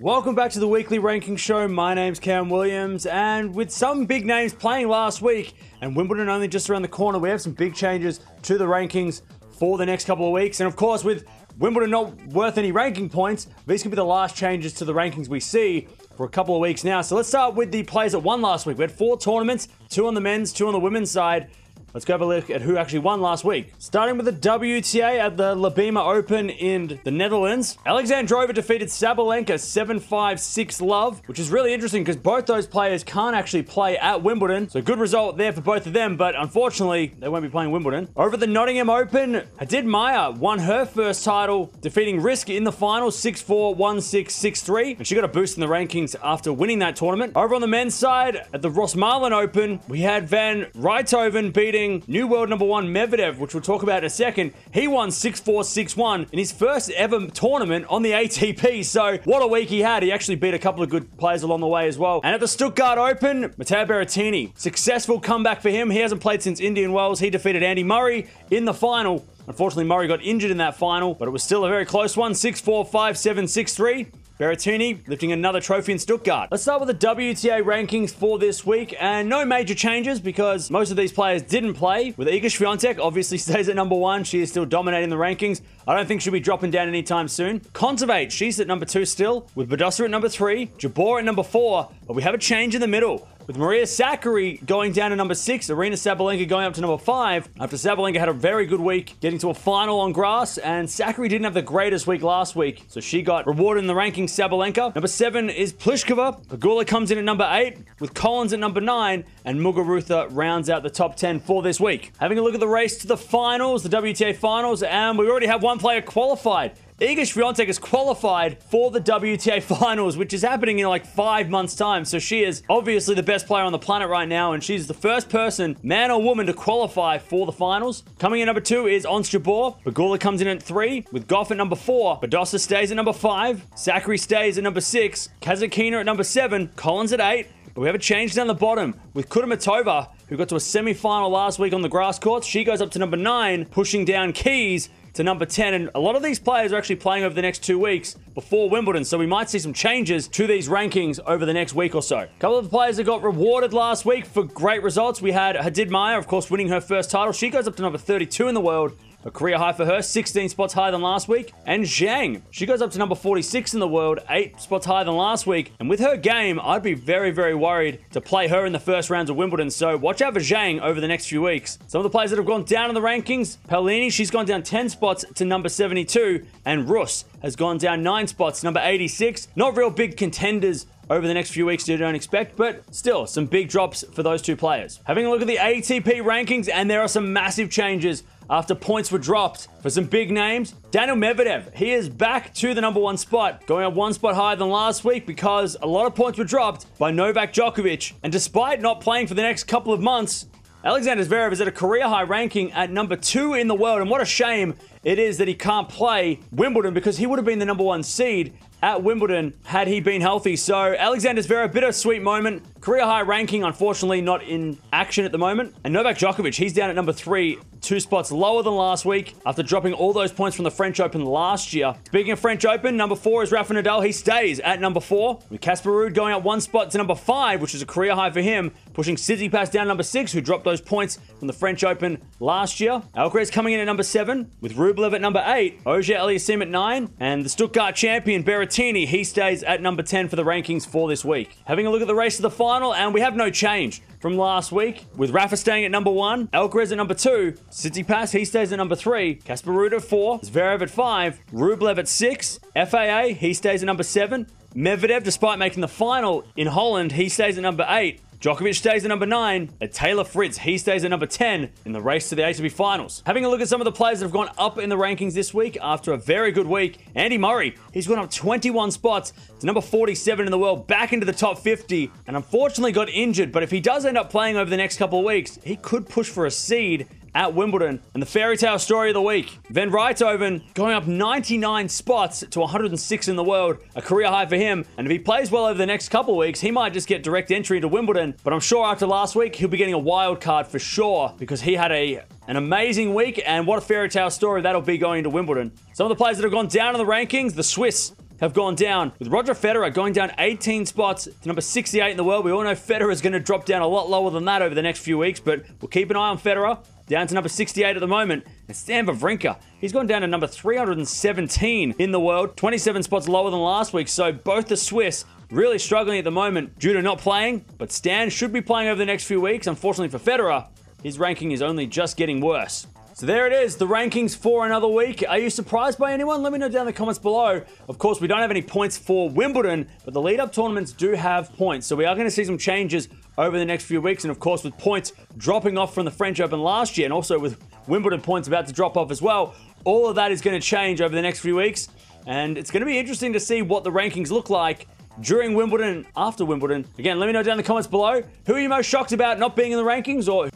Welcome back to the weekly ranking show. My name's Cam Williams, and with some big names playing last week and Wimbledon only just around the corner, we have some big changes to the rankings for the next couple of weeks. And of course, with Wimbledon not worth any ranking points, these could be the last changes to the rankings we see for a couple of weeks now. So let's start with the players that won last week. We had four tournaments, two on the men's, two on the women's side. Let's go have a look at who actually won last week. Starting with the WTA at the Libema Open in the Netherlands. Alexandrova defeated Sabalenka 7-5-6 love, which is really interesting because both those players can't actually play at Wimbledon. So good result there for both of them, but unfortunately, they won't be playing Wimbledon. Over the Nottingham Open, Haddad Maia won her first title, defeating Riske in the final 6-4, 1-6, 6-3, and she got a boost in the rankings after winning that tournament. Over on the men's side, at the Rosmalen Open, we had Van Rijthoven beating new world number one Medvedev, which we'll talk about in a second. He won 6 4 6 1 in his first ever tournament on the ATP. So, what a week he had. He actually beat a couple of good players along the way as well. And at the Stuttgart Open, Matteo Berrettini, successful comeback for him. He hasn't played since Indian Wells. He defeated Andy Murray in the final. Unfortunately, Murray got injured in that final, but it was still a very close one 6 4 5 7 6 3. Berrettini lifting another trophy in Stuttgart. Let's start with the WTA rankings for this week, and no major changes because most of these players didn't play. With Iga Swiatek, obviously stays at number one. She is still dominating the rankings. I don't think she'll be dropping down anytime soon. Kontaveit, she's at number two still, with Badosa at number three, Jabeur at number four, but we have a change in the middle with Maria Sakkari going down to number six, Aryna Sabalenka going up to number five. After Sabalenka had a very good week, getting to a final on grass, and Sakkari didn't have the greatest week last week, so she got rewarded in the rankings. Sabalenka. Number seven is Pliskova. Pegula comes in at number eight, with Collins at number nine, and Muguruza rounds out the top 10 for this week. Having a look at the race to the finals, the WTA finals, and we already have one player qualified. Iga Swiatek is qualified for the WTA finals, which is happening in like five months' time. So she is obviously the best player on the planet right now, and she's the first person, man or woman, to qualify for the finals. Coming in number two is Ons Jabeur. Pegula comes in at three, with Gauff at number four. Badosa stays at number five. Sakkari stays at number six. Kasatkina at number seven. Collins at eight. But we have a change down the bottom with Kudermetova, who got to a semi-final last week on the grass courts. She goes up to number nine, pushing down Keys to number 10. And a lot of these players are actually playing over the next two weeks before Wimbledon. So we might see some changes to these rankings over the next week or so. A couple of players that got rewarded last week for great results. We had Haddad Maia, of course, winning her first title. She goes up to number 32 in the world. A career high for her, 16 spots higher than last week. And Zhang, she goes up to number 46 in the world, 8 spots higher than last week. And with her game, I'd be very, very worried to play her in the first rounds of Wimbledon. So watch out for Zhang over the next few weeks. Some of the players that have gone down in the rankings, Paolini, she's gone down 10 spots to number 72. And Rus has gone down 9 spots, number 86. Not real big contenders over the next few weeks you don't expect, but still some big drops for those two players. Having a look at the ATP rankings, and there are some massive changes after points were dropped for some big names. Daniel Medvedev, he is back to the number one spot, going up one spot higher than last week because a lot of points were dropped by Novak Djokovic. And despite not playing for the next couple of months, Alexander Zverev is at a career high ranking at number two in the world. And what a shame it is that he can't play Wimbledon because he would have been the number one seed at Wimbledon had he been healthy. So Alexander Zverev, a bit of a sweet moment. Career high ranking, unfortunately not in action at the moment. And Novak Djokovic, he's down at number three, two spots lower than last week after dropping all those points from the French Open last year. Speaking of French Open, number four is Rafa Nadal. He stays at number four. With Casper Ruud going up one spot to number five, which is a career high for him, pushing Tsitsipas down number six, who dropped those points from the French Open last year. Alcaraz coming in at number seven, with Rublev at number eight, Auger Aliassime at nine, and the Stuttgart champion Berrettini, he stays at number 10 for the rankings for this week. Having a look at the race of the final, and we have no change from last week, with Rafa staying at number one, Alcaraz at number two, Tsitsipas, he stays at number three, Casper Ruud at four, Zverev at five, Rublev at six, FAA, he stays at number seven, Medvedev, despite making the final in Holland, he stays at number eight. Djokovic stays at number 9, and Taylor Fritz, he stays at number 10 in the race to the ATP Finals. Having a look at some of the players that have gone up in the rankings this week after a very good week, Andy Murray, he's gone up 21 spots to number 47 in the world, back into the top 50, and unfortunately got injured, but if he does end up playing over the next couple of weeks, he could push for a seed at Wimbledon. And the fairy tale story of the week Van Rijthoven going up 99 spots to 106 in the world, a career high for him. And if he plays well over the next couple weeks, he might just get direct entry into Wimbledon. But I'm sure after last week, he'll be getting a wild card for sure because he had a an amazing week, and what a fairy tale story that'll be going to Wimbledon. Some of the players that have gone down in the rankings, the Swiss have gone down, with Roger Federer going down 18 spots to number 68 in the world. We all know Federer is going to drop down a lot lower than that over the next few weeks, but we'll keep an eye on Federer. Down to number 68 at the moment. And Stan Wawrinka, he's gone down to number 317 in the world, 27 spots lower than last week. So both the Swiss really struggling at the moment due to not playing, but Stan should be playing over the next few weeks. Unfortunately for Federer, his ranking is only just getting worse. So there it is, the rankings for another week. Are you surprised by anyone? Let me know down in the comments below. Of course, we don't have any points for Wimbledon, but the lead up tournaments do have points. So we are going to see some changes over the next few weeks. And of course, with points dropping off from the French Open last year, and also with Wimbledon points about to drop off as well, all of that is going to change over the next few weeks. And it's going to be interesting to see what the rankings look like during Wimbledon and after Wimbledon. Again, let me know down in the comments below who are you most shocked about not being in the rankings or